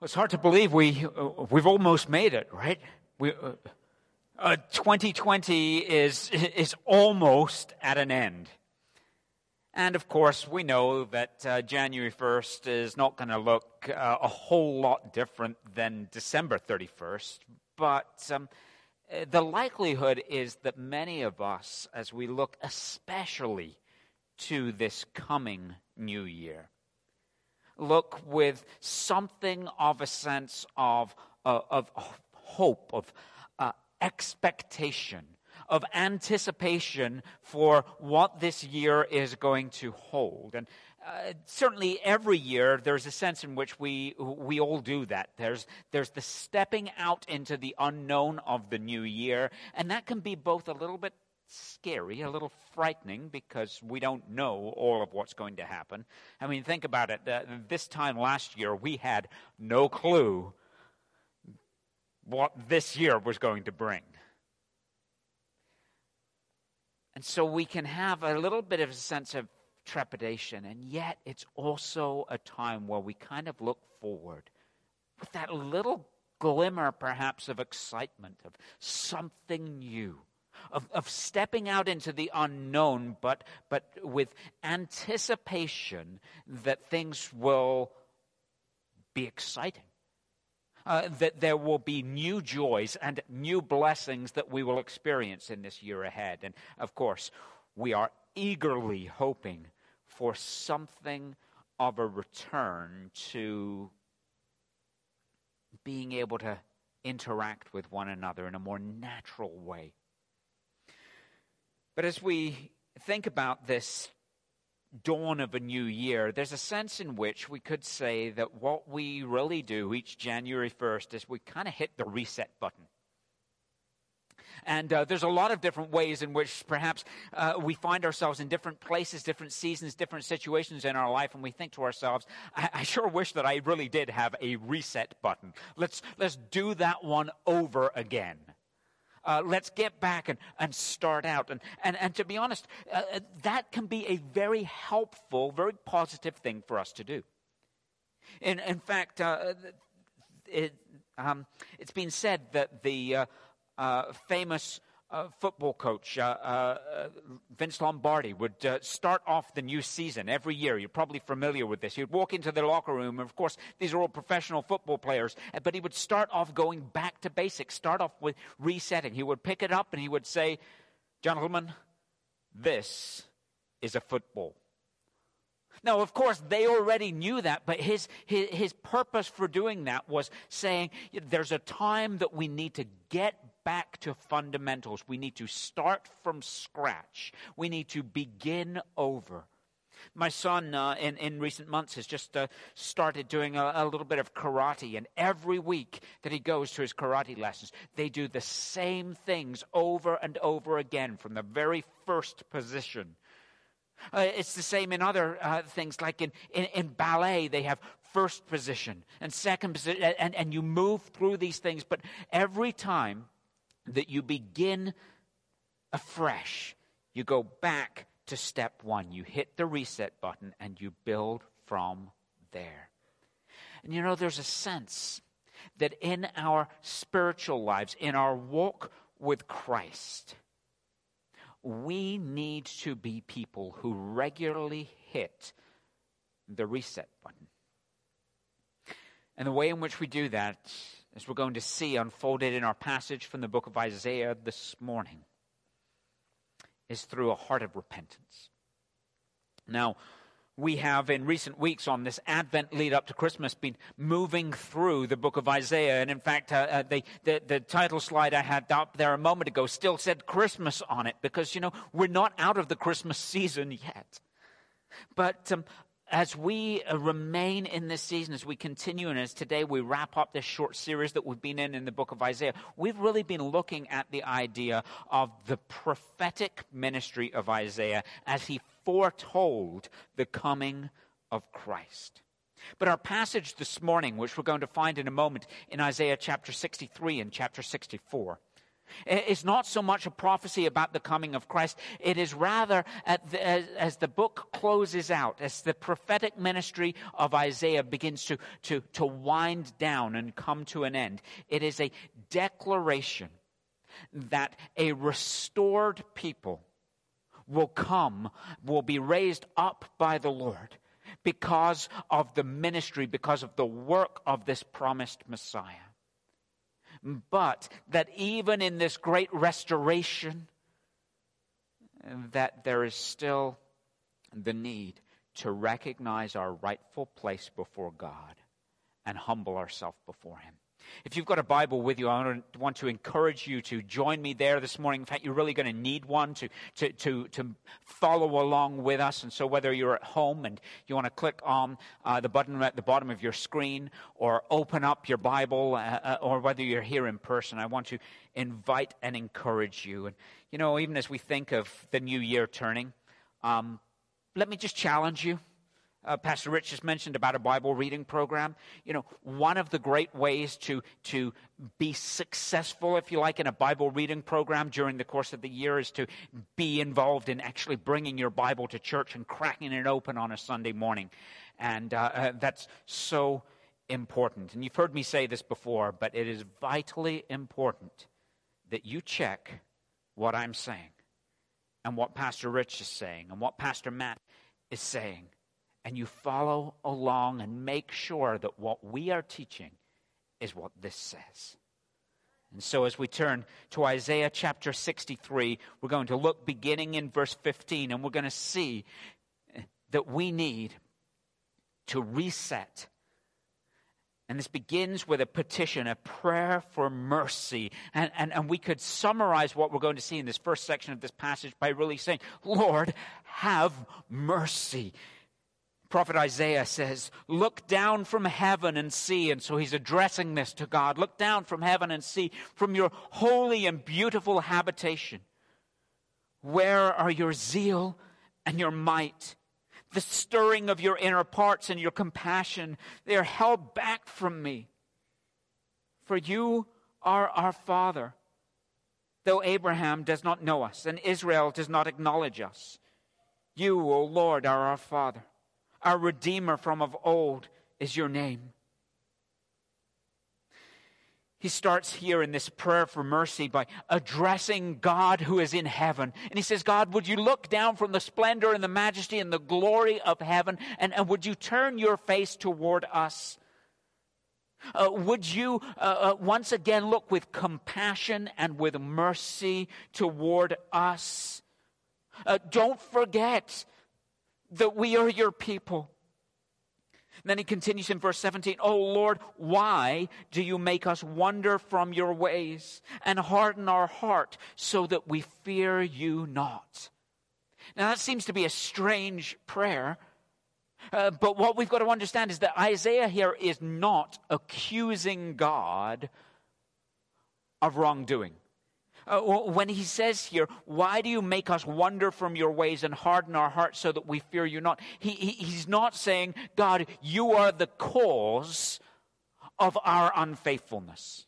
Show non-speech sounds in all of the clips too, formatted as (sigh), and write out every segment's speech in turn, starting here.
It's hard to believe we, uh, we've almost made it, right? We, uh, uh, 2020 is, (laughs) is almost at an end. And of course, we know that uh, January 1st is not going to look uh, a whole lot different than December 31st. But um, uh, the likelihood is that many of us, as we look especially to this coming new year, look with something of a sense of, uh, of hope, of uh, expectation, of anticipation for what this year is going to hold. And uh, certainly every year there's a sense in which we we all do that there's there's the stepping out into the unknown of the new year and that can be both a little bit scary, a little frightening because we don't know all of what's going to happen. I mean, think about it. Uh, this time last year, we had no clue what this year was going to bring. And so we can have a little bit of a sense of trepidation, and yet it's also a time where we kind of look forward with that little glimmer, perhaps, of excitement, of something new of, of stepping out into the unknown, but, but with anticipation that things will be exciting. Uh, that there will be new joys and new blessings that we will experience in this year ahead. And of course, we are eagerly hoping for something of a return to being able to interact with one another in a more natural way. But as we think about this dawn of a new year, there's a sense in which we could say that what we really do each January 1st is we kind of hit the reset button. And uh, there's a lot of different ways in which perhaps uh, we find ourselves in different places, different seasons, different situations in our life, and we think to ourselves, I, I sure wish that I really did have a reset button. Let's, let's do that one over again. Uh, let's get back and, and start out. And, and, and to be honest, uh, uh, that can be a very helpful, very positive thing for us to do. In, in fact, uh, it, um, it's been said that the uh, uh, famous football coach, uh, uh, Vince Lombardi, would uh, start off the new season every year. You're probably familiar with this. He would walk into the locker room, and of course, these are all professional football players, uh, but he would start off going back to basics, start off with resetting. He would pick it up and he would say, Gentlemen, this is a football. Now, of course, they already knew that, but his, his, his, purpose for doing that was saying there's a time that we need to get back to fundamentals. We need to start from scratch. We need to begin over. My son, uh, in, in recent months, has just uh, started doing a, a, little bit of karate. And every week that he goes to his karate lessons, they do the same things over and over again from the very first position. Uh, it's the same in other uh, things, like in, in, in ballet, they have first position and second position, and, and you move through these things. But every time that you begin afresh. You go back to step one. You hit the reset button and you build from there. And you know, there's a sense that in our spiritual lives, in our walk with Christ, we need to be people who regularly hit the reset button. And the way in which we do that as we're going to see unfolded in our passage from the book of Isaiah this morning, is through a heart of repentance. Now, we have in recent weeks on this Advent lead up to Christmas been moving through the book of Isaiah. And in fact, uh, uh, the, the, the, title slide I had up there a moment ago still said Christmas on it because, you know, we're not out of the Christmas season yet. But um, as we uh, remain in this season, as we continue, and as today we wrap up this short series that we've been in in the book of Isaiah, we've really been looking at the idea of the prophetic ministry of Isaiah as he foretold the coming of Christ. But our passage this morning, which we're going to find in a moment in Isaiah chapter 63 and chapter 64, It's not so much a prophecy about the coming of Christ. It is rather, the, as, as, the book closes out, as the prophetic ministry of Isaiah begins to, to, to wind down and come to an end, it is a declaration that a restored people will come, will be raised up by the Lord because of the ministry, because of the work of this promised Messiah. But that even in this great restoration, that there is still the need to recognize our rightful place before God and humble ourselves before Him. If you've got a Bible with you, I want to encourage you to join me there this morning. In fact, you're really going to need one to, to, to, to follow along with us. And so, whether you're at home and you want to click on uh, the button at the bottom of your screen or open up your Bible, uh, uh, or whether you're here in person, I want to invite and encourage you. And, you know, even as we think of the new year turning, um, let me just challenge you uh, Pastor Rich just mentioned about a Bible reading program. You know, one of the great ways to, to be successful, if you like, in a Bible reading program during the course of the year is to be involved in actually bringing your Bible to church and cracking it open on a Sunday morning. And uh, uh, that's so important. And you've heard me say this before, but it is vitally important that you check what I'm saying and what Pastor Rich is saying and what Pastor Matt is saying and you follow along and make sure that what we are teaching is what this says. And so, as we turn to Isaiah chapter 63, we're going to look beginning in verse 15, and we're going to see that we need to reset. And this begins with a petition, a prayer for mercy. And, and, and we could summarize what we're going to see in this first section of this passage by really saying, Lord, have mercy prophet Isaiah says, Look down from heaven and see. And so he's addressing this to God. Look down from heaven and see from your holy and beautiful habitation. Where are your zeal and your might? The stirring of your inner parts and your compassion, they are held back from me. For you are our Father, though Abraham does not know us and Israel does not acknowledge us. You, O Lord, are our Father. Our Redeemer from of old is your name. He starts here in this prayer for mercy by addressing God who is in heaven. And he says, God, would you look down from the splendor and the majesty and the glory of heaven, and, and would you turn your face toward us? Uh, would you uh, uh, once again look with compassion and with mercy toward us? Uh, don't forget that we are your people. And then he continues in verse 17, Oh Lord, why do you make us wander from your ways and harden our heart so that we fear you not? Now that seems to be a strange prayer. Uh, but what we've got to understand is that Isaiah here is not accusing God of wrongdoing uh, when he says here, Why do you make us wander from your ways and harden our hearts so that we fear you not? He, he, he's not saying, God, you are the cause of our unfaithfulness.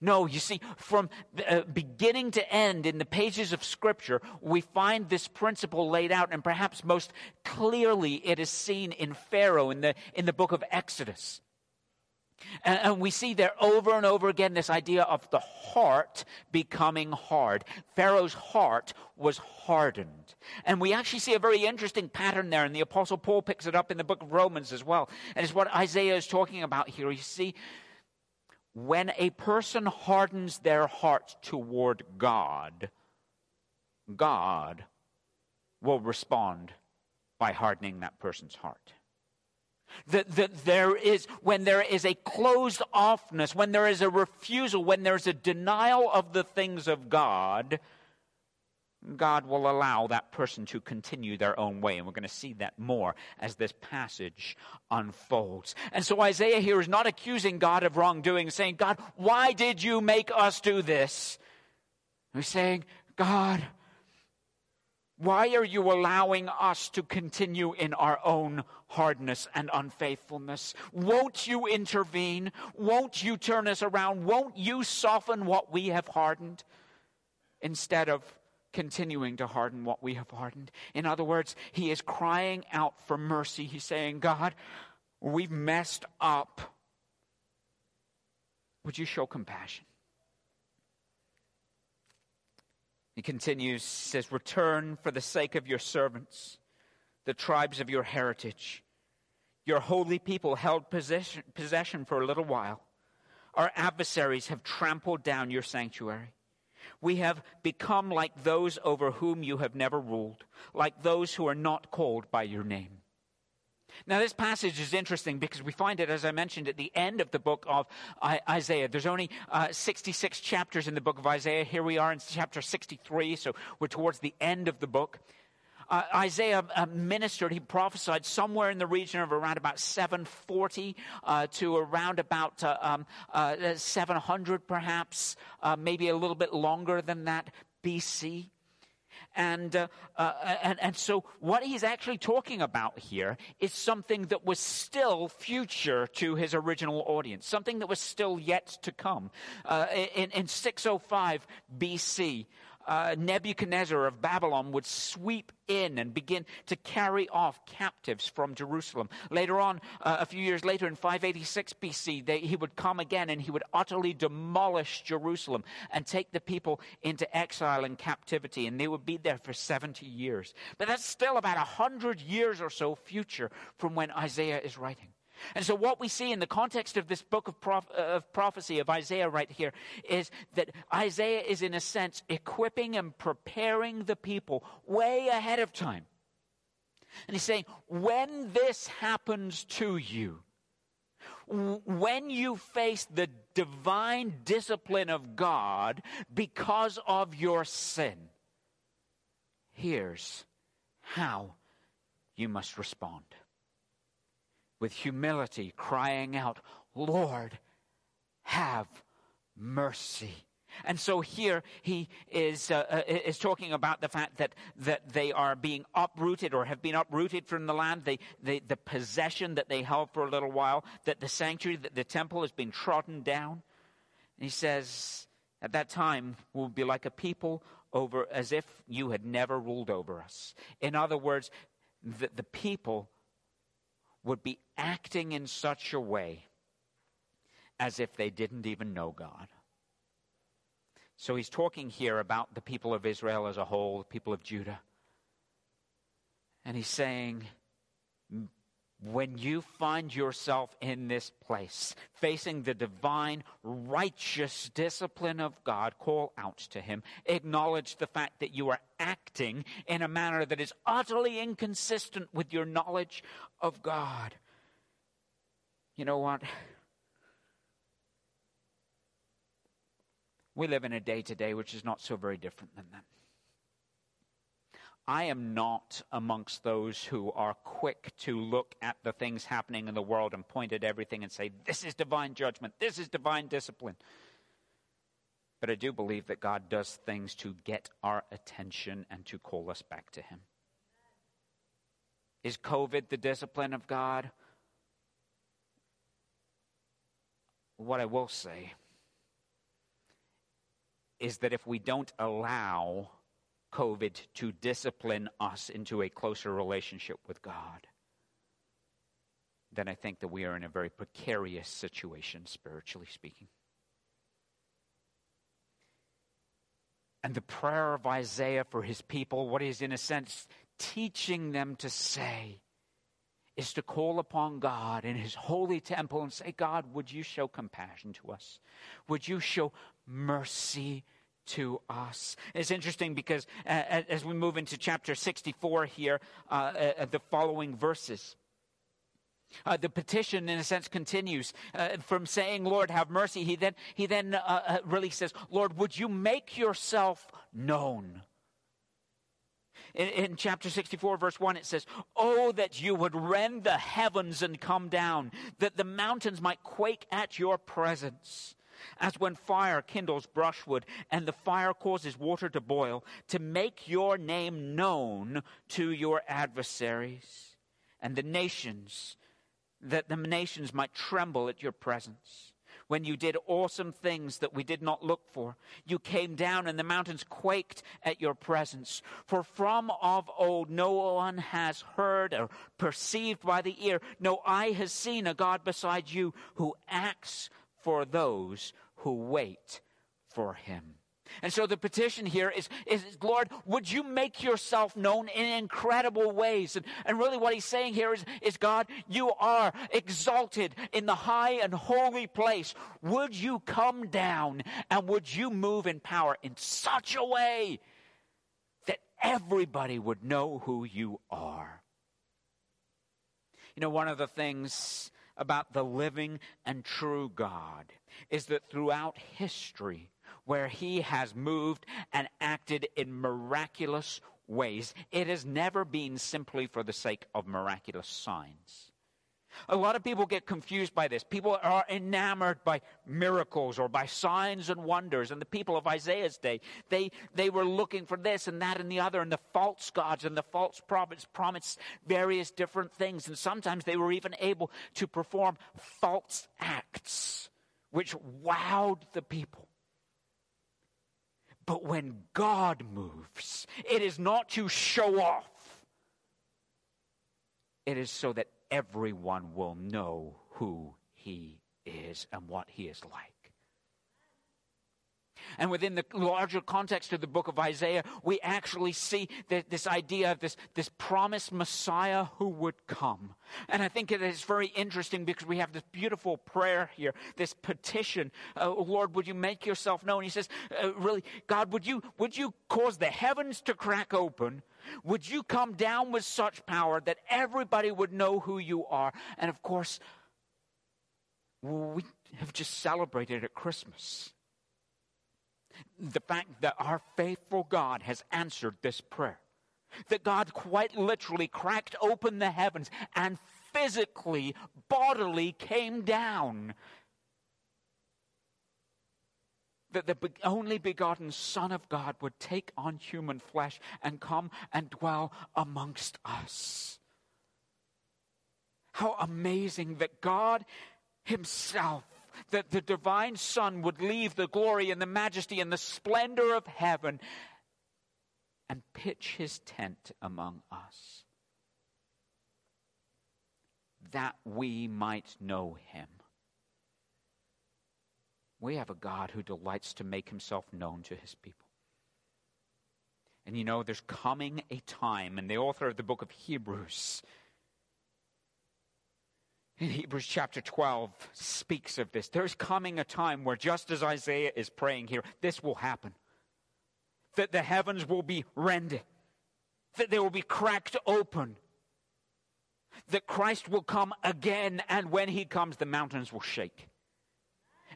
No, you see, from uh, beginning to end in the pages of Scripture, we find this principle laid out, and perhaps most clearly it is seen in Pharaoh in the, in the book of Exodus. And, and, we see there over and over again this idea of the heart becoming hard. Pharaoh's heart was hardened. And we actually see a very interesting pattern there, and the Apostle Paul picks it up in the book of Romans as well. And it's what Isaiah is talking about here. You see, when a person hardens their heart toward God, God will respond by hardening that person's heart. That, that there is, when there is a closed offness, when there is a refusal, when there's a denial of the things of God, God will allow that person to continue their own way. And we're going to see that more as this passage unfolds. And so Isaiah here is not accusing God of wrongdoing, saying, God, why did you make us do this? He's saying, God, Why are you allowing us to continue in our own hardness and unfaithfulness? Won't you intervene? Won't you turn us around? Won't you soften what we have hardened instead of continuing to harden what we have hardened? In other words, he is crying out for mercy. He's saying, God, we've messed up. Would you show compassion? He continues, says, Return for the sake of your servants, the tribes of your heritage. Your holy people held possession, possession for a little while. Our adversaries have trampled down your sanctuary. We have become like those over whom you have never ruled, like those who are not called by your name. Now, this passage is interesting because we find it, as I mentioned, at the end of the book of Isaiah. There's only uh, 66 chapters in the book of Isaiah. Here we are in chapter 63, so we're towards the end of the book. Uh, Isaiah uh, ministered, he prophesied somewhere in the region of around about 740 uh, to around about uh, um, uh, 700, perhaps, uh, maybe a little bit longer than that BC. And, uh, uh, and, and so what he's actually talking about here is something that was still future to his original audience, something that was still yet to come. Uh, in, in 605 BC, uh, Nebuchadnezzar of Babylon would sweep in and begin to carry off captives from Jerusalem. Later on, uh, a few years later in 586 BC, they, he would come again and he would utterly demolish Jerusalem and take the people into exile and captivity, and they would be there for 70 years. But that's still about 100 years or so future from when Isaiah is writing. And so, what we see in the context of this book of, prof- uh, of, prophecy of Isaiah right here is that Isaiah is, in a sense, equipping and preparing the people way ahead of time. And he's saying, when this happens to you, when you face the divine discipline of God because of your sin, here's how you must respond with humility, crying out, Lord, have mercy. And so here he is, uh, uh, is talking about the fact that, that they are being uprooted or have been uprooted from the land, they, the possession that they held for a little while, that the sanctuary, that the temple has been trodden down. And he says, at that time, we'll be like a people over as if you had never ruled over us. In other words, the, the people would be acting in such a way as if they didn't even know God. So he's talking here about the people of Israel as a whole, the people of Judah. And he's saying, when you find yourself in this place, facing the divine, righteous discipline of God, call out to Him. Acknowledge the fact that you are acting in a manner that is utterly inconsistent with your knowledge of God. You know what? We live in a day today which is not so very different than that. I am not amongst those who are quick to look at the things happening in the world and point at everything and say, This is divine judgment, this is divine discipline. But I do believe that God does things to get our attention and to call us back to Him. Is COVID the discipline of God? What I will say is that if we don't allow COVID to discipline us into a closer relationship with God, then I think that we are in a very precarious situation, spiritually speaking. And the prayer of Isaiah for his people, what he's in a sense teaching them to say, is to call upon God in his holy temple and say, God, would you show compassion to us? Would you show mercy to us. It's interesting because uh, as we move into chapter 64 here, uh, uh, the following verses. Uh, the petition, in a sense, continues from saying, "Lord, have mercy." He then he then really says, "Lord, would you make yourself known?" In, in, chapter 64, verse 1, it says, Oh, that you would rend the heavens and come down, that the mountains might quake at your presence. As when fire kindles brushwood and the fire causes water to boil, to make your name known to your adversaries and the nations, that the nations might tremble at your presence. When you did awesome things that we did not look for, you came down and the mountains quaked at your presence. For from of old no one has heard or perceived by the ear, no eye has seen a God beside you who acts for those who wait for him. And so the petition here is, is Lord, would you make yourself known in incredible ways? And, and really what he's saying here is, is God, you are exalted in the high and holy place. Would you come down and would you move in power in such a way that everybody would know who you are? You know, one of the things about the living and true God is that throughout history, where he has moved and acted in miraculous ways, it has never been simply for the sake of miraculous signs. A lot of people get confused by this. People are enamored by miracles or by signs and wonders. And the people of Isaiah's day, they, they were looking for this and that and the other. And the false gods and the false prophets promised various different things. And sometimes they were even able to perform false acts, which wowed the people. But when God moves, it is not to show off. It is so that everyone will know who he is and what he is like. And within the larger context of the book of Isaiah, we actually see this idea of this, this promised Messiah who would come. And I think it is very interesting because we have this beautiful prayer here, this petition. Uh, Lord, would you make yourself known? He says, uh, really, God, would you, would you cause the heavens to crack open would you come down with such power that everybody would know who you are? And of course, we have just celebrated at Christmas the fact that our faithful God has answered this prayer. That God quite literally cracked open the heavens and physically, bodily came down that the only begotten Son of God would take on human flesh and come and dwell amongst us. How amazing that God Himself, that the divine Son would leave the glory and the majesty and the splendor of heaven and pitch His tent among us, that we might know Him we have a God who delights to make himself known to his people. And you know, there's coming a time, and the author of the book of Hebrews, in Hebrews chapter 12, speaks of this. There's coming a time where, just as Isaiah is praying here, this will happen. That the heavens will be rent, that they will be cracked open, that Christ will come again, and when he comes, the mountains will shake.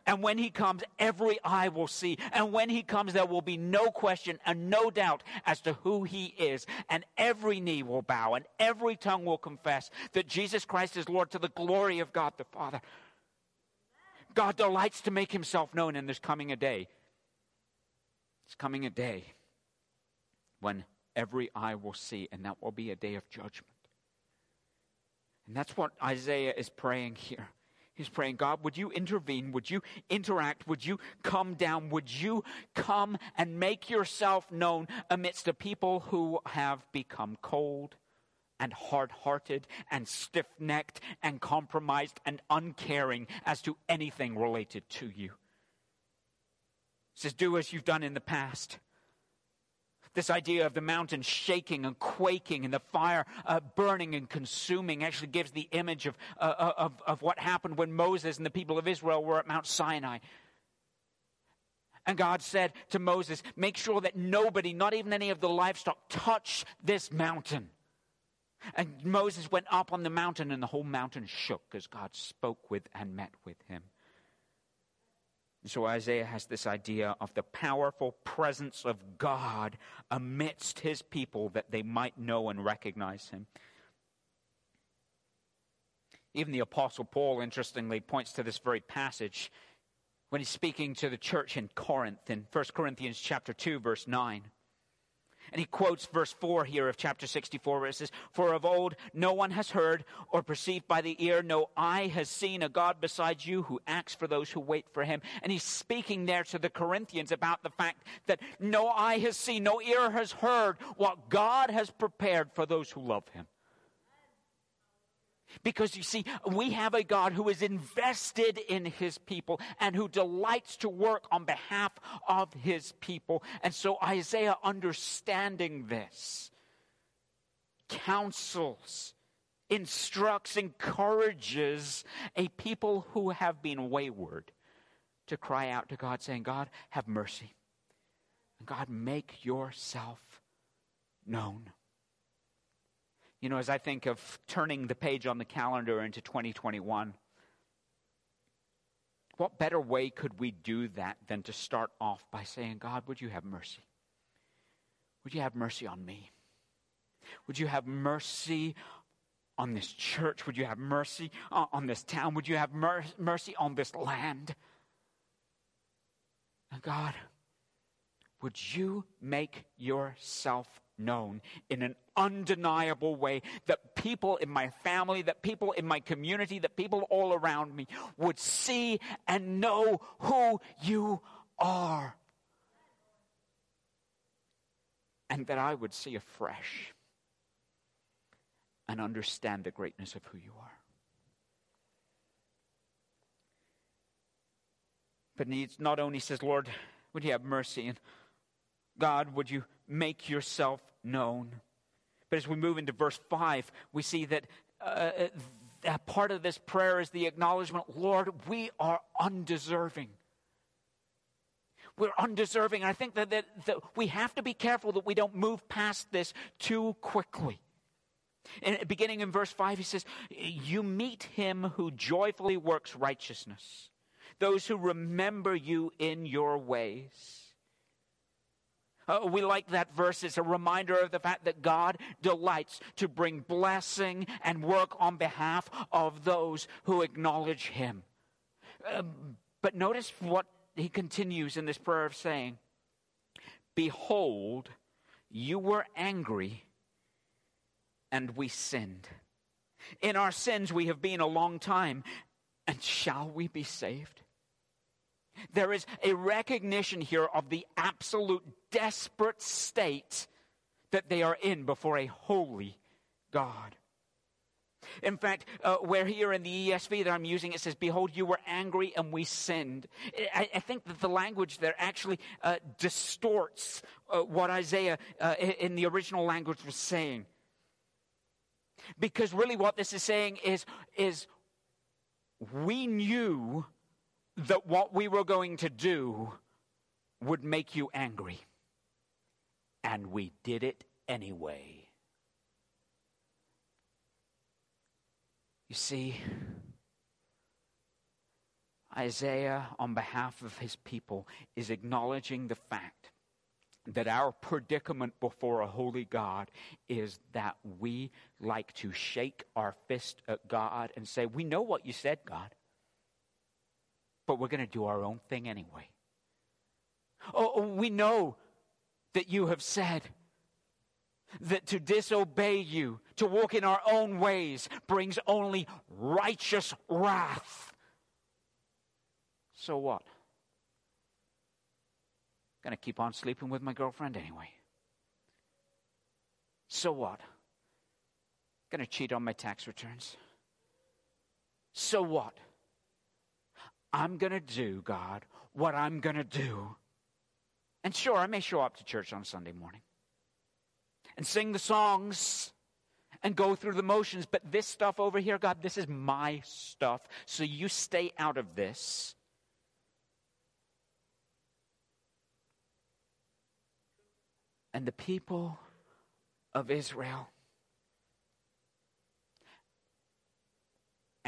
And when he comes, every eye will see. And when he comes, there will be no question and no doubt as to who he is. And every knee will bow and every tongue will confess that Jesus Christ is Lord to the glory of God the Father. God delights to make himself known, and there's coming a day. It's coming a day when every eye will see, and that will be a day of judgment. And that's what Isaiah is praying here. He's praying, God, would you intervene? Would you interact? Would you come down? Would you come and make yourself known amidst a people who have become cold and hard hearted and stiff necked and compromised and uncaring as to anything related to you? He says, Do as you've done in the past. This idea of the mountain shaking and quaking and the fire uh, burning and consuming actually gives the image of, uh, uh, of, of what happened when Moses and the people of Israel were at Mount Sinai. And God said to Moses, Make sure that nobody, not even any of the livestock, touch this mountain. And Moses went up on the mountain, and the whole mountain shook as God spoke with and met with him. So Isaiah has this idea of the powerful presence of God amidst his people that they might know and recognize him. Even the Apostle Paul, interestingly, points to this very passage when he's speaking to the church in Corinth in 1 Corinthians chapter 2 verse 9. And he quotes verse 4 here of chapter 64, where it says, For of old no one has heard or perceived by the ear, no eye has seen a God besides you who acts for those who wait for him. And he's speaking there to the Corinthians about the fact that no eye has seen, no ear has heard what God has prepared for those who love him. Because you see, we have a God who is invested in his people and who delights to work on behalf of his people. And so Isaiah, understanding this, counsels, instructs, encourages a people who have been wayward to cry out to God, saying, God, have mercy. God, make yourself known. You know, as I think of turning the page on the calendar into 2021, what better way could we do that than to start off by saying, God, would you have mercy? Would you have mercy on me? Would you have mercy on this church? Would you have mercy uh, on this town? Would you have mer- mercy on this land? And God, would you make yourself known in an undeniable way that people in my family, that people in my community, that people all around me would see and know who you are. And that I would see afresh and understand the greatness of who you are. But needs not only says, Lord, would you have mercy? And God, would you make yourself known? But as we move into verse 5, we see that uh, that part of this prayer is the acknowledgement Lord, we are undeserving. We're undeserving. And I think that, that, that we have to be careful that we don't move past this too quickly. And beginning in verse 5, he says, You meet him who joyfully works righteousness, those who remember you in your ways. Uh, we like that verse. It's a reminder of the fact that God delights to bring blessing and work on behalf of those who acknowledge Him. Um, but notice what he continues in this prayer of saying Behold, you were angry, and we sinned. In our sins we have been a long time, and shall we be saved? There is a recognition here of the absolute desperate state that they are in before a holy God. In fact, uh, where here in the ESV that I'm using, it says, Behold, you were angry and we sinned. I, I think that the language there actually uh, distorts uh, what Isaiah uh, in the original language was saying. Because really, what this is saying is, is we knew that what we were going to do would make you angry. And we did it anyway. You see, Isaiah, on behalf of his people, is acknowledging the fact that our predicament before a holy God is that we like to shake our fist at God and say, We know what you said, God but we're going to do our own thing anyway. Oh, oh, we know that you have said that to disobey you, to walk in our own ways, brings only righteous wrath. So what? Gonna keep on sleeping with my girlfriend anyway. So what? Gonna cheat on my tax returns. So what? I'm going to do, God, what I'm going to do. And sure, I may show up to church on Sunday morning and sing the songs and go through the motions, but this stuff over here, God, this is my stuff. So you stay out of this. And the people of Israel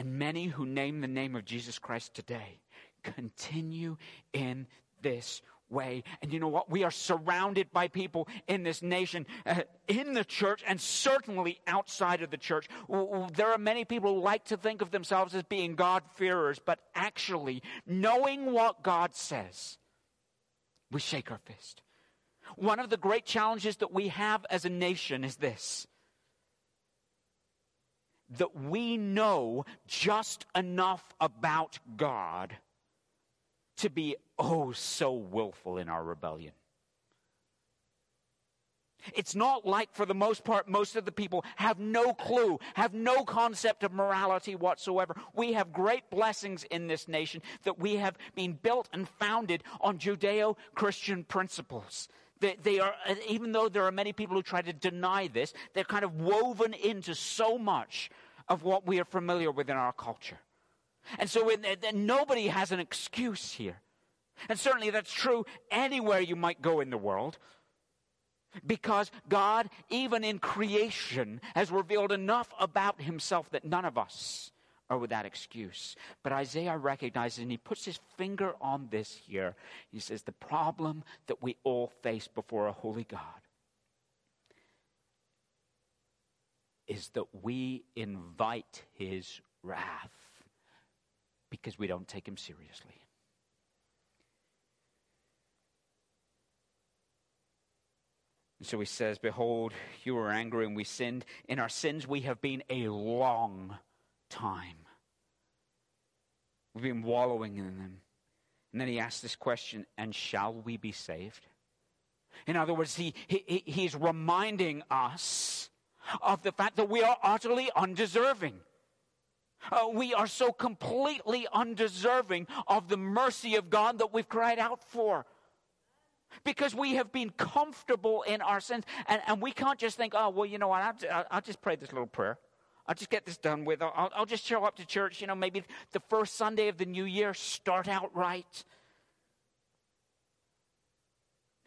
and many who name the name of Jesus Christ today continue in this way. And you know what? We are surrounded by people in this nation, uh, in the church, and certainly outside of the church. There are many people who like to think of themselves as being God-fearers, but actually, knowing what God says, we shake our fist. One of the great challenges that we have as a nation is this that we know just enough about God to be oh so willful in our rebellion. It's not like, for the most part, most of the people have no clue, have no concept of morality whatsoever. We have great blessings in this nation that we have been built and founded on Judeo Christian principles. They, they, are, even though there are many people who try to deny this, they're kind of woven into so much of what we are familiar with in our culture. And so nobody has an excuse here. And certainly that's true anywhere you might go in the world. Because God, even in creation, has revealed enough about himself that none of us are without excuse. But Isaiah recognizes, and he puts his finger on this here. He says, The problem that we all face before a holy God is that we invite his wrath because we don't take him seriously. And so he says, Behold, you were angry and we sinned. In our sins, we have been a long time. We've been wallowing in them. And then he asks this question, And shall we be saved? In other words, he, he, he's reminding us of the fact that we are utterly undeserving. Uh, we are so completely undeserving of the mercy of God that we've cried out for. Because we have been comfortable in our sins. And, and we can't just think, oh, well, you know what, I'll, I'll just pray this little prayer. I'll just get this done with. I'll, I'll just show up to church, you know, maybe the first Sunday of the new year, start out right.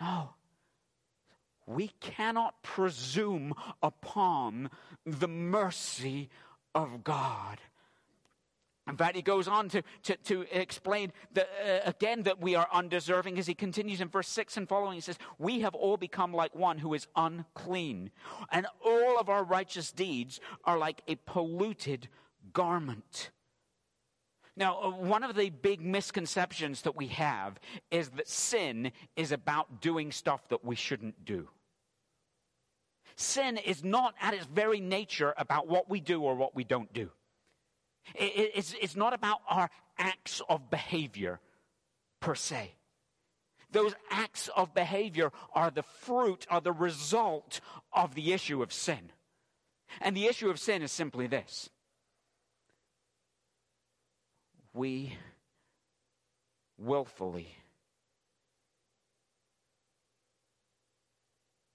No. We cannot presume upon the mercy of God. In fact, he goes on to, to, to explain that, uh, again that we are undeserving as he continues in verse 6 and following. He says, We have all become like one who is unclean, and all of our righteous deeds are like a polluted garment. Now, uh, one of the big misconceptions that we have is that sin is about doing stuff that we shouldn't do. Sin is not at its very nature about what we do or what we don't do. It's, it's not about our acts of behavior per se. Those acts of behavior are the fruit, are the result of the issue of sin. And the issue of sin is simply this we willfully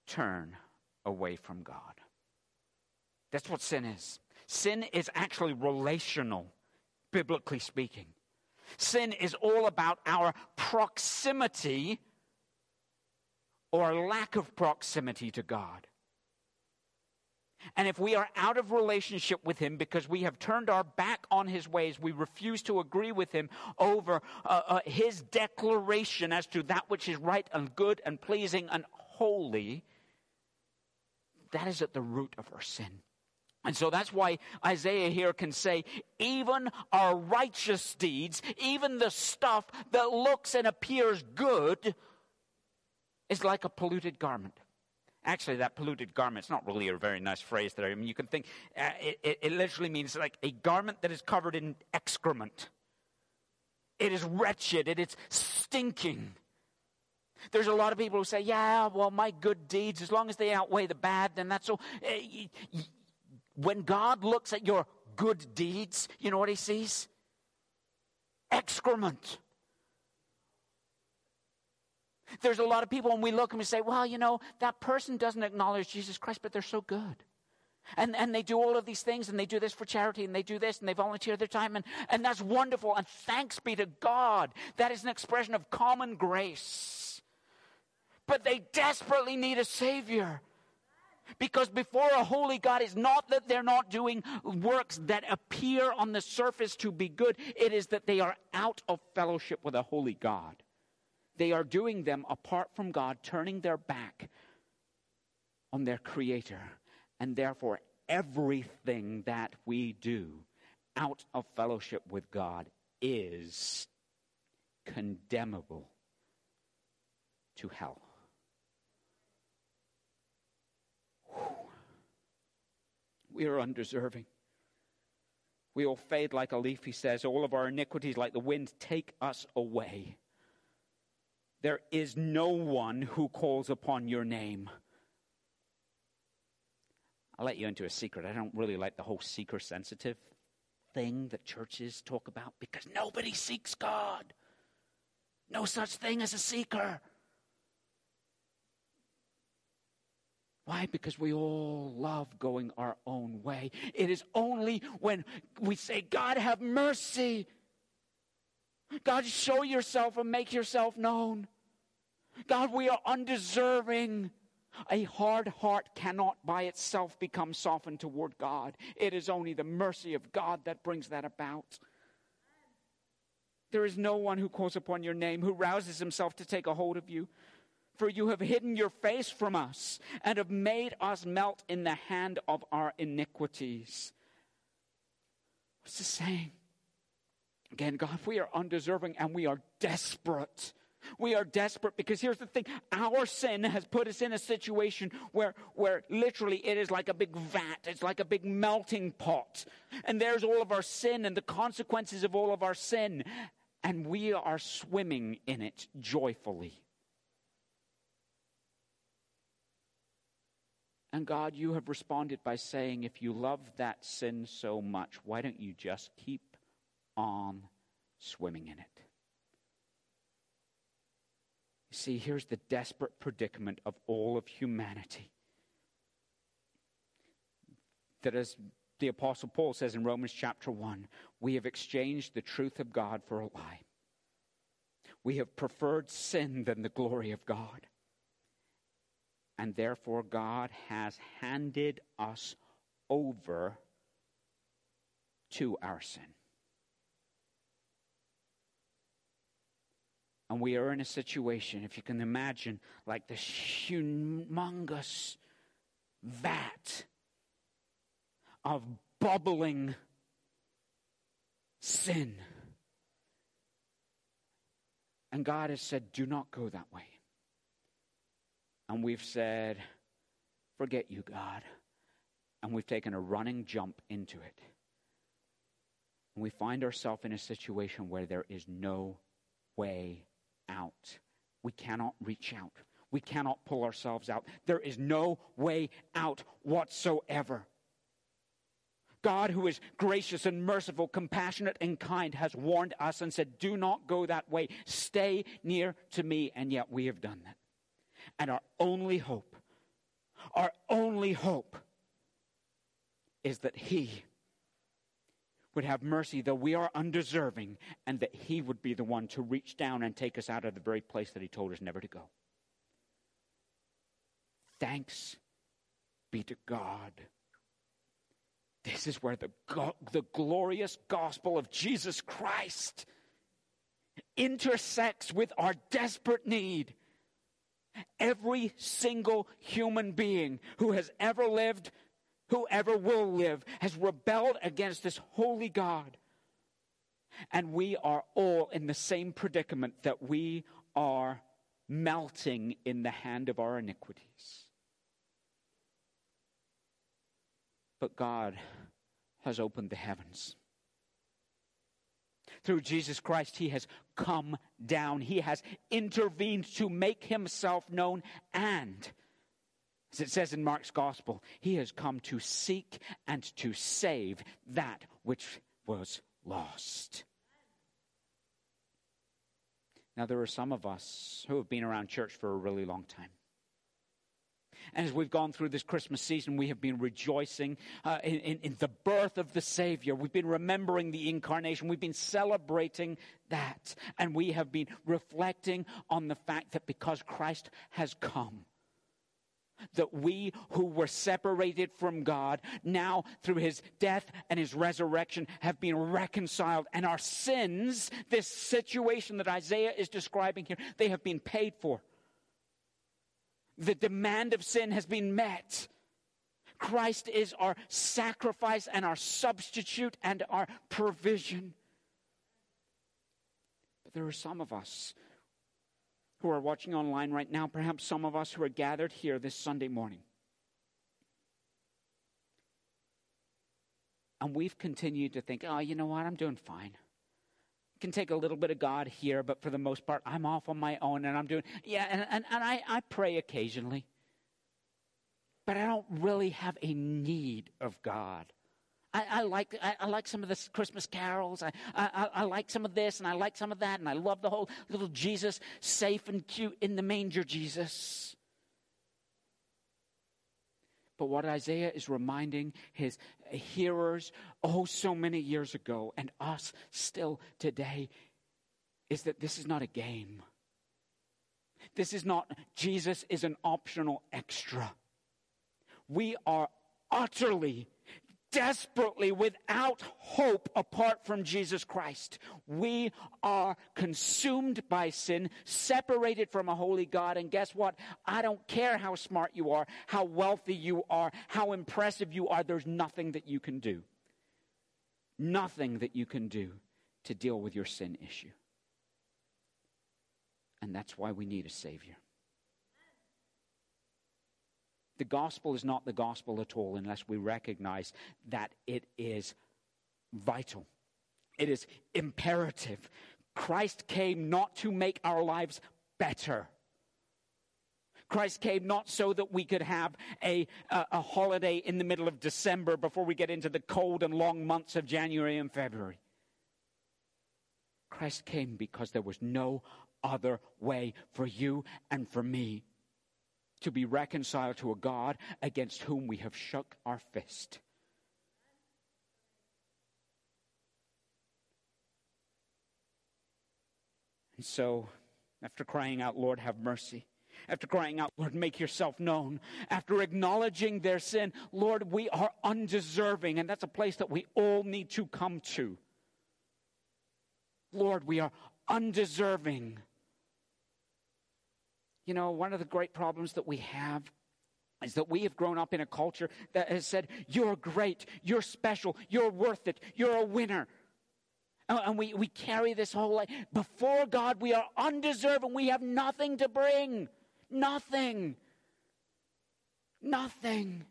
turn away from God. That's what sin is. Sin is actually relational, biblically speaking. Sin is all about our proximity or lack of proximity to God. And if we are out of relationship with Him because we have turned our back on His ways, we refuse to agree with Him over uh, uh, His declaration as to that which is right and good and pleasing and holy, that is at the root of our sin. And so that's why Isaiah here can say, even our righteous deeds, even the stuff that looks and appears good, is like a polluted garment. Actually, that polluted garment is not really a very nice phrase there. I mean, you can think, uh, it, it literally means like a garment that is covered in excrement. It is wretched, it is stinking. There's a lot of people who say, yeah, well, my good deeds, as long as they outweigh the bad, then that's all. When God looks at your good deeds, you know what he sees? Excrement. There's a lot of people, when we look and we say, well, you know, that person doesn't acknowledge Jesus Christ, but they're so good. And, and they do all of these things, and they do this for charity, and they do this, and they volunteer their time, and, and that's wonderful. And thanks be to God. That is an expression of common grace. But they desperately need a Savior. Because before a holy God, it's not that they're not doing works that appear on the surface to be good, it is that they are out of fellowship with a holy God. They are doing them apart from God, turning their back on their Creator. And therefore, everything that we do out of fellowship with God is condemnable to hell. We are undeserving. We all fade like a leaf, he says. All of our iniquities, like the wind, take us away. There is no one who calls upon your name. I'll let you into a secret. I don't really like the whole seeker sensitive thing that churches talk about because nobody seeks God. No such thing as a seeker. Why? Because we all love going our own way. It is only when we say, God, have mercy. God, show yourself and make yourself known. God, we are undeserving. A hard heart cannot by itself become softened toward God. It is only the mercy of God that brings that about. There is no one who calls upon your name, who rouses himself to take a hold of you. For you have hidden your face from us and have made us melt in the hand of our iniquities. What's this saying? Again, God, we are undeserving and we are desperate. We are desperate because here's the thing our sin has put us in a situation where, where literally it is like a big vat, it's like a big melting pot. And there's all of our sin and the consequences of all of our sin. And we are swimming in it joyfully. And God, you have responded by saying, if you love that sin so much, why don't you just keep on swimming in it? You see, here's the desperate predicament of all of humanity. That as the Apostle Paul says in Romans chapter 1, we have exchanged the truth of God for a lie. We have preferred sin than the glory of God and therefore God has handed us over to our sin. And we are in a situation, if you can imagine, like this humongous vat of bubbling sin. And God has said, Do not go that way and we've said, Forget you, God. And we've taken a running jump into it. And we find ourselves in a situation where there is no way out. We cannot reach out. We cannot pull ourselves out. There is no way out whatsoever. God, who is gracious and merciful, compassionate and kind, has warned us and said, Do not go that way. Stay near to me. And yet we have done that. And our only hope, our only hope is that He would have mercy, though we are undeserving, and that He would be the one to reach down and take us out of the very place that He told us never to go. Thanks be to God. This is where the, go- the glorious gospel of Jesus Christ intersects with our desperate need Every single human being who has ever lived, who ever will live, has rebelled against this holy God. And we are all in the same predicament that we are melting in the hand of our iniquities. But God has opened the heavens. Through Jesus Christ, He has come down. He has intervened to make Himself known. And, as it says in Mark's Gospel, He has come to seek and to save that which was lost. Now, there are some of us who have been around church for a really long time. And as we've gone through this Christmas season, we have been rejoicing uh, in, in, in the birth of the Savior. We've been remembering the incarnation. We've been celebrating that. And we have been reflecting on the fact that because Christ has come, that we who were separated from God now through his death and his resurrection have been reconciled and our sins this situation that Isaiah is describing here they have been paid for the demand of sin has been met Christ is our sacrifice and our substitute and our provision but there are some of us who are watching online right now, perhaps some of us who are gathered here this Sunday morning. And we've continued to think, oh, you know what? I'm doing fine. Can take a little bit of God here, but for the most part, I'm off on my own and I'm doing, yeah, and, and, and I, I pray occasionally. But I don't really have a need of God. I, I like I, I, like some of the Christmas carols. I, I, I like some of this and I like some of that, and I love the whole little Jesus, safe and cute in the manger, Jesus. But what Isaiah is reminding his hearers, oh, so many years ago, and us still today, is that this is not a game. This is not, Jesus is an optional extra. We are utterly desperately without hope apart from Jesus Christ. We are consumed by sin, separated from a holy God. And guess what? I don't care how smart you are, how wealthy you are, how impressive you are. There's nothing that you can do. Nothing that you can do to deal with your sin issue. And that's why we need a Savior. The gospel is not the gospel at all unless we recognize that it is vital, it is imperative. Christ came not to make our lives better. Christ came not so that we could have a, a, a, holiday in the middle of December before we get into the cold and long months of January and February. Christ came because there was no other way for you and for me to be reconciled to a God against whom we have shook our fist. And so, after crying out, Lord, have mercy, after crying out, Lord, make yourself known, after acknowledging their sin, Lord, we are undeserving, and that's a place that we all need to come to. Lord, we are undeserving you know, one of the great problems that we have is that we have grown up in a culture that has said, You're great, you're special, you're worth it, you're a winner. Oh, and we, we carry this whole life. Before God, we are undeserving. We have nothing to bring. Nothing. Nothing.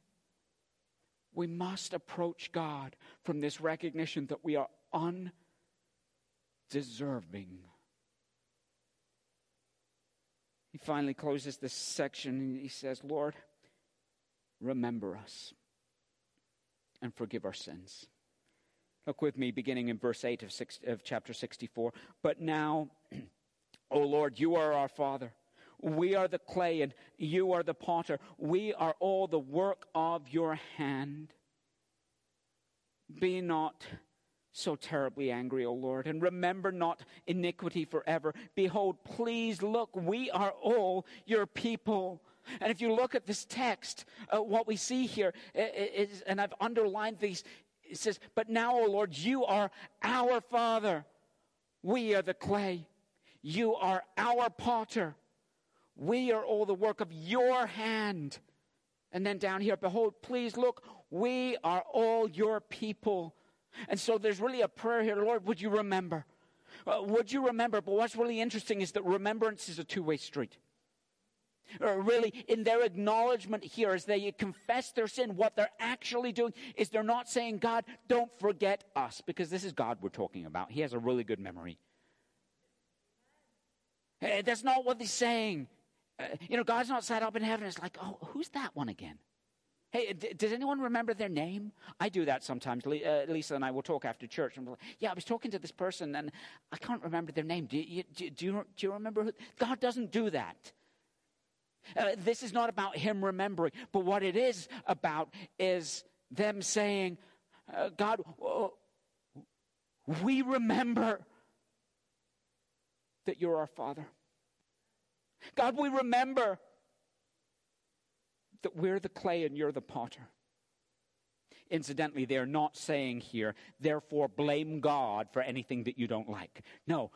We must approach God from this recognition that we are undeserving. He finally closes this section and he says, Lord, remember us and forgive our sins. Look with me, beginning in verse 8 of, six, of chapter 64. But now, (clears throat) O Lord, you are our Father. We are the clay and you are the potter. We are all the work of your hand. Be not so terribly angry, O Lord, and remember not iniquity forever. Behold, please look, we are all your people. And if you look at this text, uh, what we see here is, and I've underlined these, it says, But now, O Lord, you are our Father. We are the clay. You are our potter. We are all the work of your hand. And then down here, behold, please look, we are all your people. And so there's really a prayer here Lord, would you remember? Uh, would you remember? But what's really interesting is that remembrance is a two way street. Uh, really, in their acknowledgement here, as they confess their sin, what they're actually doing is they're not saying, God, don't forget us, because this is God we're talking about. He has a really good memory. Uh, that's not what they're saying. Uh, you know, God's not sat up in heaven. It's like, oh, who's that one again? Hey, d- does anyone remember their name? I do that sometimes. Uh, Lisa and I will talk after church, and like, "Yeah, I was talking to this person, and I can't remember their name. Do you, do, do you, do you remember? Who? God doesn't do that. Uh, this is not about Him remembering, but what it is about is them saying, uh, "God, we remember that You're our Father. God, we remember." That we're the clay and you're the potter. Incidentally, they're not saying here, therefore blame God for anything that you don't like. No,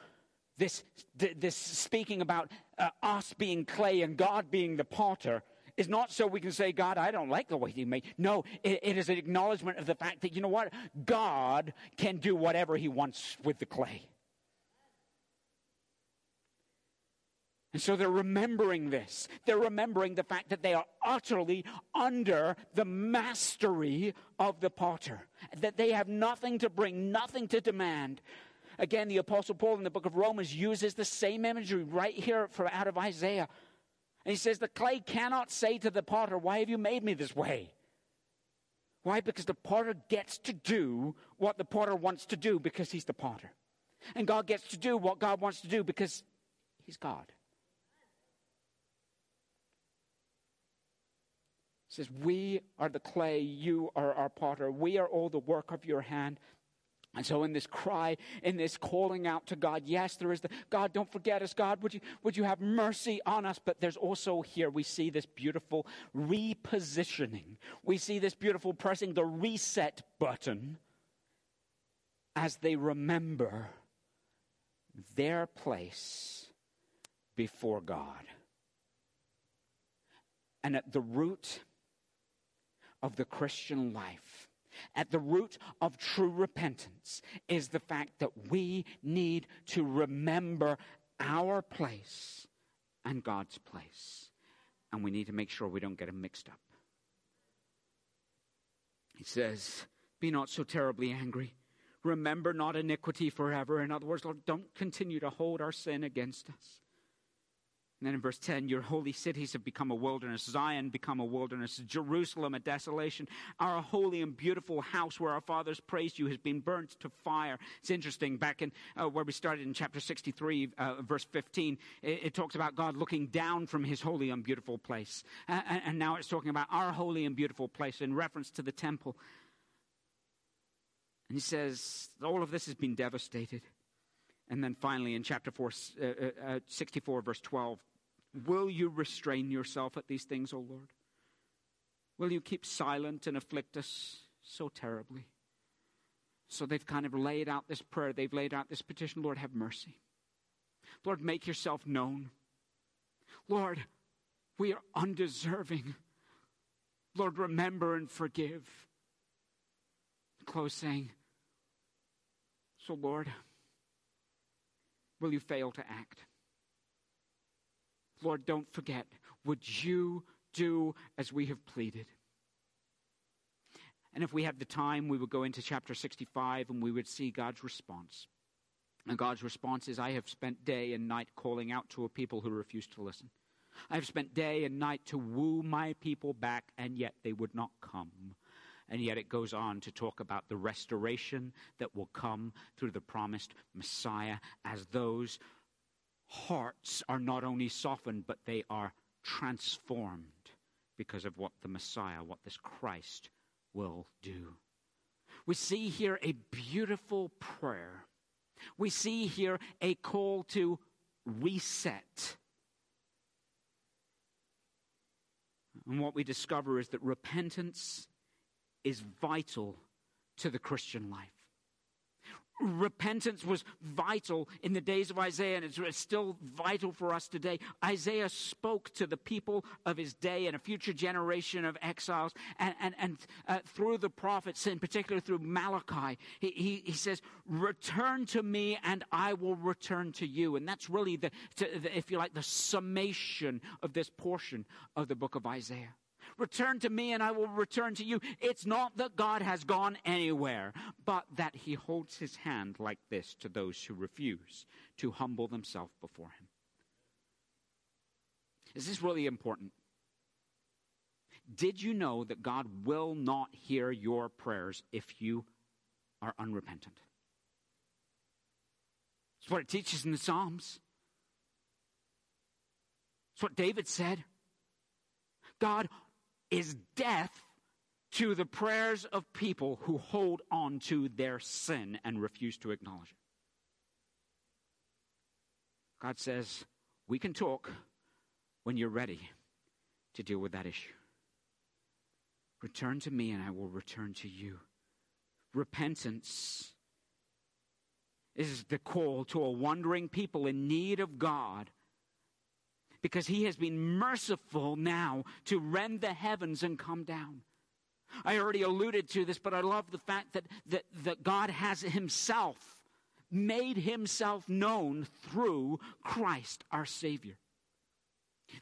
this, this speaking about uh, us being clay and God being the potter is not so we can say, God, I don't like the way you made. No, it, it is an acknowledgement of the fact that, you know what? God can do whatever he wants with the clay. And so they're remembering this. They're remembering the fact that they are utterly under the mastery of the potter, that they have nothing to bring, nothing to demand. Again, the Apostle Paul in the book of Romans uses the same imagery right here from out of Isaiah. And he says, The clay cannot say to the potter, Why have you made me this way? Why? Because the potter gets to do what the potter wants to do because he's the potter. And God gets to do what God wants to do because he's God. Says, We are the clay, you are our potter. We are all the work of your hand. And so, in this cry, in this calling out to God, yes, there is the God, don't forget us, God, would you, would you have mercy on us? But there's also here, we see this beautiful repositioning. We see this beautiful pressing the reset button as they remember their place before God. And at the root of the Christian life. At the root of true repentance is the fact that we need to remember our place and God's place. And we need to make sure we don't get them mixed up. He says, Be not so terribly angry. Remember not iniquity forever. In other words, Lord, don't continue to hold our sin against us. And then in verse 10, your holy cities have become a wilderness. Zion become a wilderness. Jerusalem a desolation. Our holy and beautiful house where our fathers praised you has been burnt to fire. It's interesting. Back in uh, where we started in chapter 63, uh, verse 15, it, it, talks about God looking down from his holy and beautiful place. And, and now it's talking about our holy and beautiful place in reference to the temple. And he says, all of this has been devastated. And then finally, in chapter 4, uh, uh, uh 64, verse 12, Will you restrain yourself at these things, O Lord? Will you keep silent and afflict us so terribly? So they've kind of laid out this prayer, they've laid out this petition Lord, have mercy. Lord, make yourself known. Lord, we are undeserving. Lord, remember and forgive. Close saying, So, Lord, will you fail to act? Lord, don't forget, would you do as we have pleaded? And if we had the time, we would go into chapter 65 and we would see God's response. And God's response is I have spent day and night calling out to a people who refuse to listen. I have spent day and night to woo my people back, and yet they would not come. And yet it goes on to talk about the restoration that will come through the promised Messiah as those hearts are not only softened, but they are transformed because of what the Messiah, what this Christ will do. We see here a beautiful prayer. We see here a call to reset. And what we discover is that repentance is vital to the Christian life repentance was vital in the days of Isaiah, and it's still vital for us today. Isaiah spoke to the people of his day and a future generation of exiles, and, and, and uh, through the prophets, in particular through Malachi, he, he, he, says, Return to me, and I will return to you. And that's really, the, to, the, if you like, the summation of this portion of the book of Isaiah. Return to me and I will return to you. It's not that God has gone anywhere, but that he holds his hand like this to those who refuse to humble themselves before him. Is this really important? Did you know that God will not hear your prayers if you are unrepentant? It's what it teaches in the Psalms. It's what David said. God is death to the prayers of people who hold on to their sin and refuse to acknowledge it. God says, We can talk when you're ready to deal with that issue. Return to me, and I will return to you. Repentance is the call to a wandering people in need of God because he has been merciful now to rend the heavens and come down. I already alluded to this, but I love the fact that, that, that God has himself made himself known through Christ our Savior.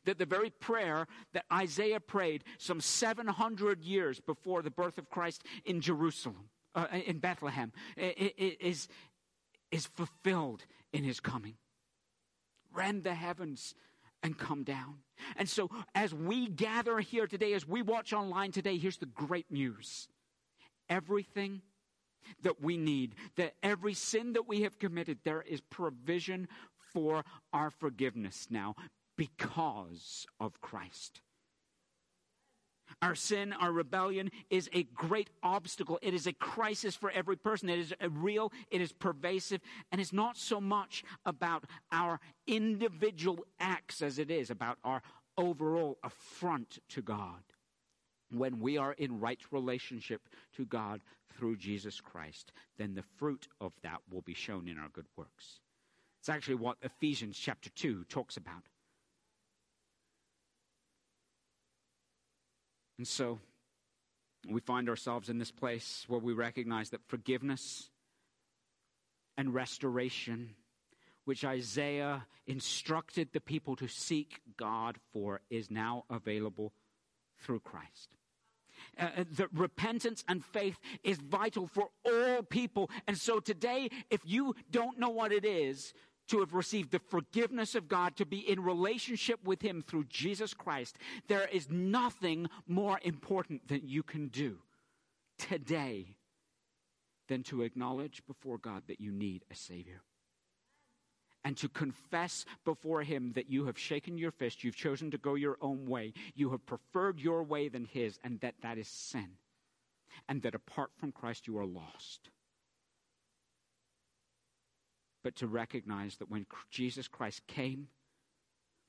That the very prayer that Isaiah prayed some 700 years before the birth of Christ in Jerusalem, uh, in Bethlehem, is, is fulfilled in his coming. Rend the heavens and come down. And so, as we gather here today, as we watch online today, here's the great news everything that we need, that every sin that we have committed, there is provision for our forgiveness now because of Christ. Our sin, our rebellion is a great obstacle. It is a crisis for every person. It is real, it is pervasive, and it's not so much about our individual acts as it is about our overall affront to God. When we are in right relationship to God through Jesus Christ, then the fruit of that will be shown in our good works. It's actually what Ephesians chapter 2 talks about. And so we find ourselves in this place where we recognize that forgiveness and restoration, which Isaiah instructed the people to seek God for, is now available through Christ. Uh, uh the repentance and faith is vital for all people. And so today, if you don't know what it is, to have received the forgiveness of God, to be in relationship with Him through Jesus Christ, there is nothing more important that you can do today than to acknowledge before God that you need a Savior. And to confess before Him that you have shaken your fist, you've chosen to go your own way, you have preferred your way than His, and that that is sin. And that apart from Christ you are lost but to recognize that when Jesus Christ came,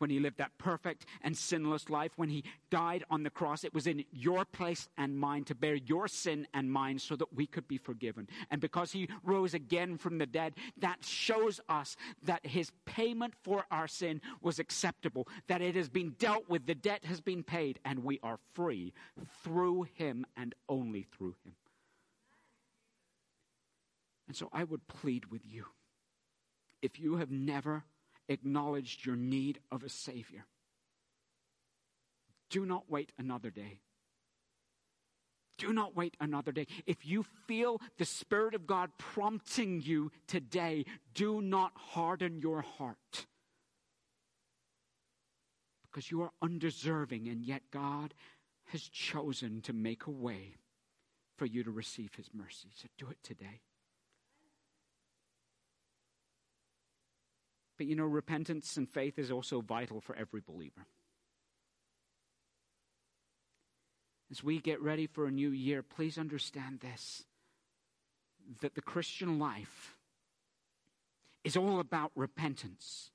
when he lived that perfect and sinless life, when he died on the cross, it was in your place and mine to bear your sin and mine so that we could be forgiven. And because he rose again from the dead, that shows us that his payment for our sin was acceptable, that it has been dealt with, the debt has been paid, and we are free through him and only through him. And so I would plead with you if you have never acknowledged your need of a Savior, do not wait another day. Do not wait another day. If you feel the Spirit of God prompting you today, do not harden your heart. Because you are undeserving, and yet God has chosen to make a way for you to receive His mercy. So do it today. But you know, repentance and faith is also vital for every believer. As we get ready for a new year, please understand this that the Christian life is all about repentance.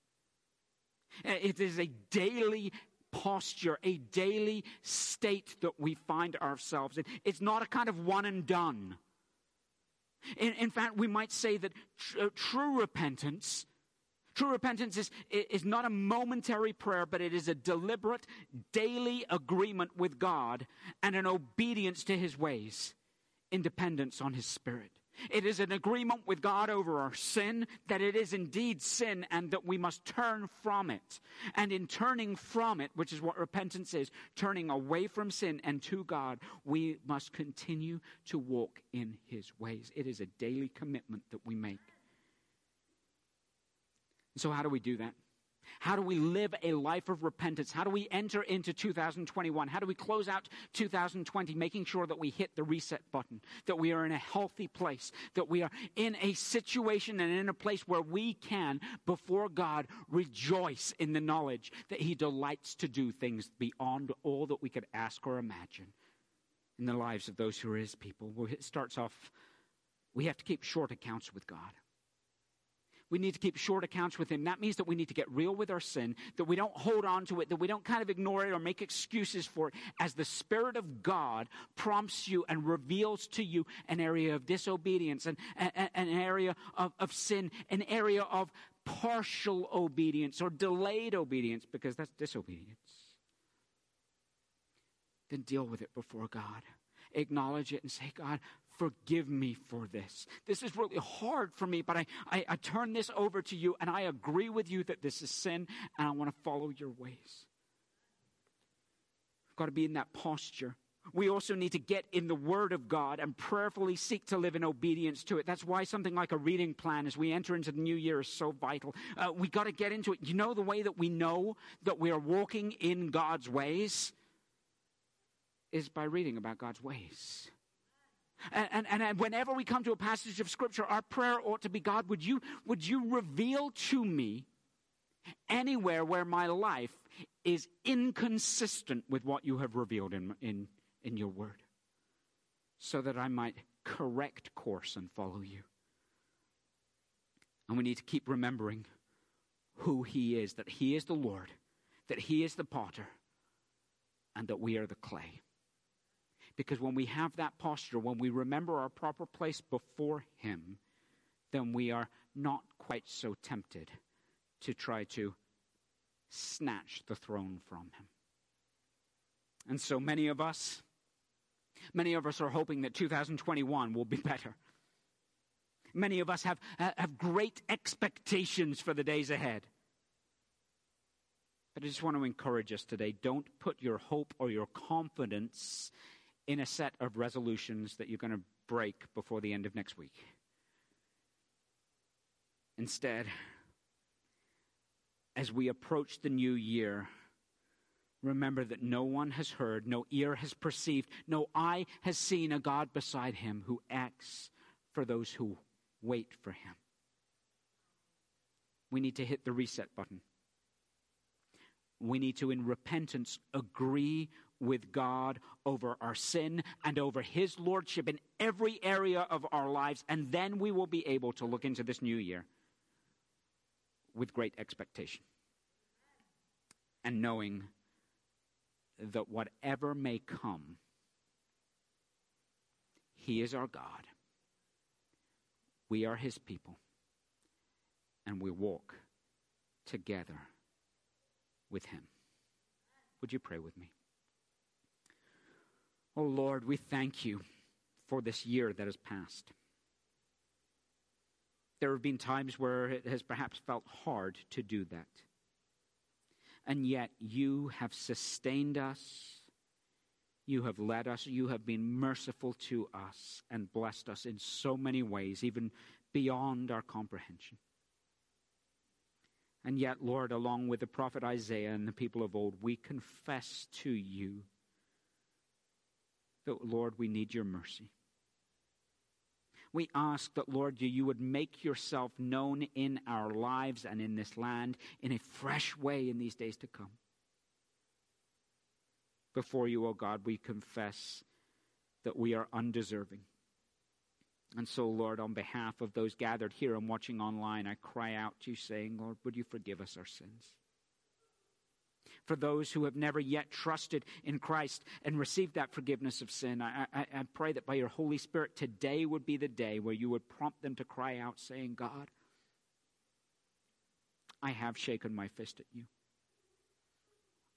It is a daily posture, a daily state that we find ourselves in. It's not a kind of one and done. In, in fact, we might say that tr- true repentance True repentance is, is not a momentary prayer, but it is a deliberate, daily agreement with God and an obedience to his ways, independence on his spirit. It is an agreement with God over our sin, that it is indeed sin and that we must turn from it. And in turning from it, which is what repentance is, turning away from sin and to God, we must continue to walk in His ways. It is a daily commitment that we make. So, how do we do that? How do we live a life of repentance? How do we enter into 2021? How do we close out 2020 making sure that we hit the reset button, that we are in a healthy place, that we are in a situation and in a place where we can, before God, rejoice in the knowledge that He delights to do things beyond all that we could ask or imagine in the lives of those who are His people? Well, it starts off, we have to keep short accounts with God. We need to keep short accounts with Him. That means that we need to get real with our sin, that we don't hold on to it, that we don't kind of ignore it or make excuses for it. As the Spirit of God prompts you and reveals to you an area of disobedience, and an area of, of sin, an area of partial obedience or delayed obedience, because that's disobedience, then deal with it before God. Acknowledge it and say, God, forgive me for this. This is really hard for me, but I, I, I, turn this over to you and I agree with you that this is sin and I want to follow your ways. We've got to be in that posture. We also need to get in the Word of God and prayerfully seek to live in obedience to it. That's why something like a reading plan as we enter into the new year is so vital. Uh, we got to get into it. You know, the way that we know that we are walking in God's ways is by reading about God's ways. And, and, and, whenever we come to a passage of Scripture, our prayer ought to be God, would you, would you reveal to me anywhere where my life is inconsistent with what you have revealed in, in, in your word, so that I might correct course and follow you? And we need to keep remembering who He is that He is the Lord, that He is the potter, and that we are the clay. Because when we have that posture, when we remember our proper place before Him, then we are not quite so tempted to try to snatch the throne from Him. And so many of us, many of us are hoping that 2021 will be (laughs) better. Many of us have, have great expectations for the days ahead. But I just want to encourage us today don't put your hope or your confidence in a set of resolutions that you're going to break before the end of next week. Instead, as we approach the new year, remember that no one has heard, no ear has perceived, no eye has seen a God beside him who acts for those who wait for him. We need to hit the reset button. We need to, in repentance, agree with God over our sin and over His lordship in every area of our lives, and then we will be able to look into this new year with great expectation and knowing that whatever may come, He is our God. We are His people, and we walk together with Him. Would you pray with me? Oh Lord, we thank you for this year that has passed. There have been times where it has perhaps felt hard to do that. And yet you have sustained us. You have led us. You have been merciful to us and blessed us in so many ways, even beyond our comprehension. And yet, Lord, along with the prophet Isaiah and the people of old, we confess to you that, Lord, we need your mercy. We ask that, Lord, you would make yourself known in our lives and in this land in a fresh way in these days to come. Before you, O oh God, we confess that we are undeserving. And so, Lord, on behalf of those gathered here and watching online, I cry out to you, saying, Lord, would you forgive us our sins? For those who have never yet trusted in Christ and received that forgiveness of sin. I, I, I, pray that by your Holy Spirit, today would be the day where you would prompt them to cry out, saying, God, I have shaken my fist at you.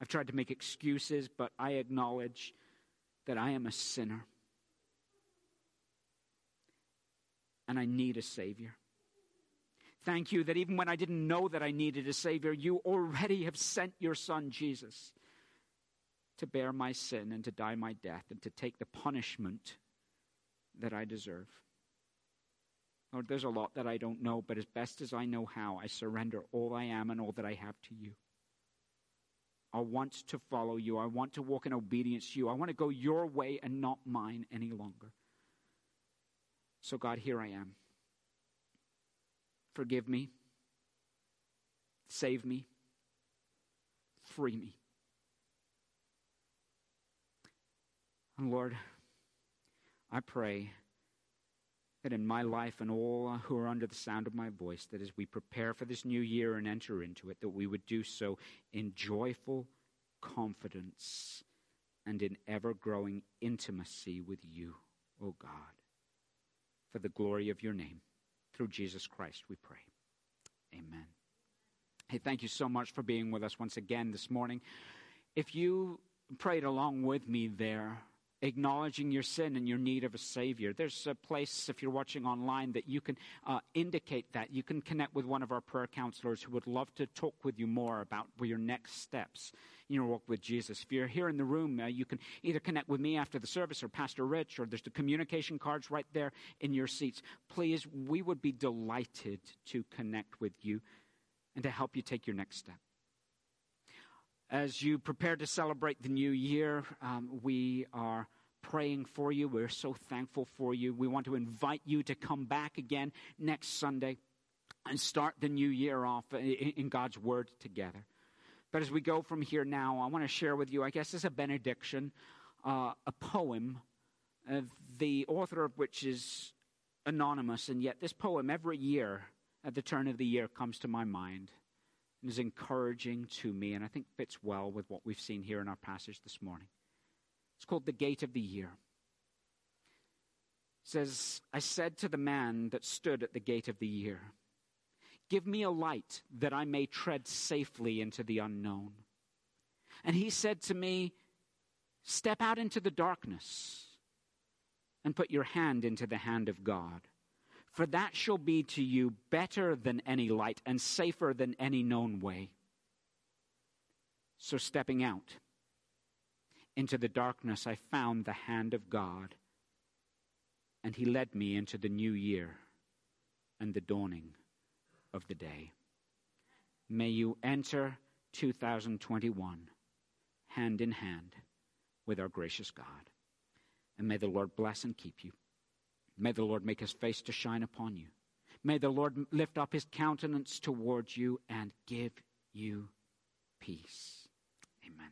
I've tried to make excuses, but I acknowledge that I am a sinner. And I need a Savior. Thank you that even when I didn't know that I needed a Savior, you already have sent your Son, Jesus, to bear my sin and to die my death and to take the punishment that I deserve. Lord, there's a lot that I don't know, but as best as I know how, I surrender all I am and all that I have to you. I want to follow you. I want to walk in obedience to you. I want to go your way and not mine any longer. So, God, here I am. Forgive me. Save me. Free me. And Lord, I pray that in my life and all who are under the sound of my voice, that as we prepare for this new year and enter into it, that we would do so in joyful confidence and in ever growing intimacy with you, O God. For the glory of your name, through Jesus Christ, we pray. Amen. Hey, thank you so much for being with us once again this morning. If you prayed along with me there, acknowledging your sin and your need of a Savior. There's a place, if you're watching online, that you can uh, indicate that. You can connect with one of our prayer counselors who would love to talk with you more about your next steps in your walk with Jesus. If you're here in the room, uh, you can either connect with me after the service or Pastor Rich, or there's the communication cards right there in your seats. Please, we would be delighted to connect with you and to help you take your next step. As you prepare to celebrate the new year, um, we are praying for you. We're so thankful for you. We want to invite you to come back again next Sunday and start the new year off in God's Word together. But as we go from here now, I want to share with you, I guess, as a benediction, uh, a poem, uh, the author of which is anonymous, and yet this poem every year at the turn of the year comes to my mind and is encouraging to me, and I think fits well with what we've seen here in our passage this morning. It's called The Gate of the Year. It says, I said to the man that stood at the gate of the year, Give me a light that I may tread safely into the unknown. And he said to me, Step out into the darkness and put your hand into the hand of God for that shall be to you better than any light and safer than any known way. So, stepping out into the darkness, I found the hand of God, and He led me into the new year and the dawning of the day. May you enter 2021 hand in hand with our gracious God. And may the Lord bless and keep you. May the Lord make his face to shine upon you. May the Lord lift up his countenance towards you and give you peace. Amen.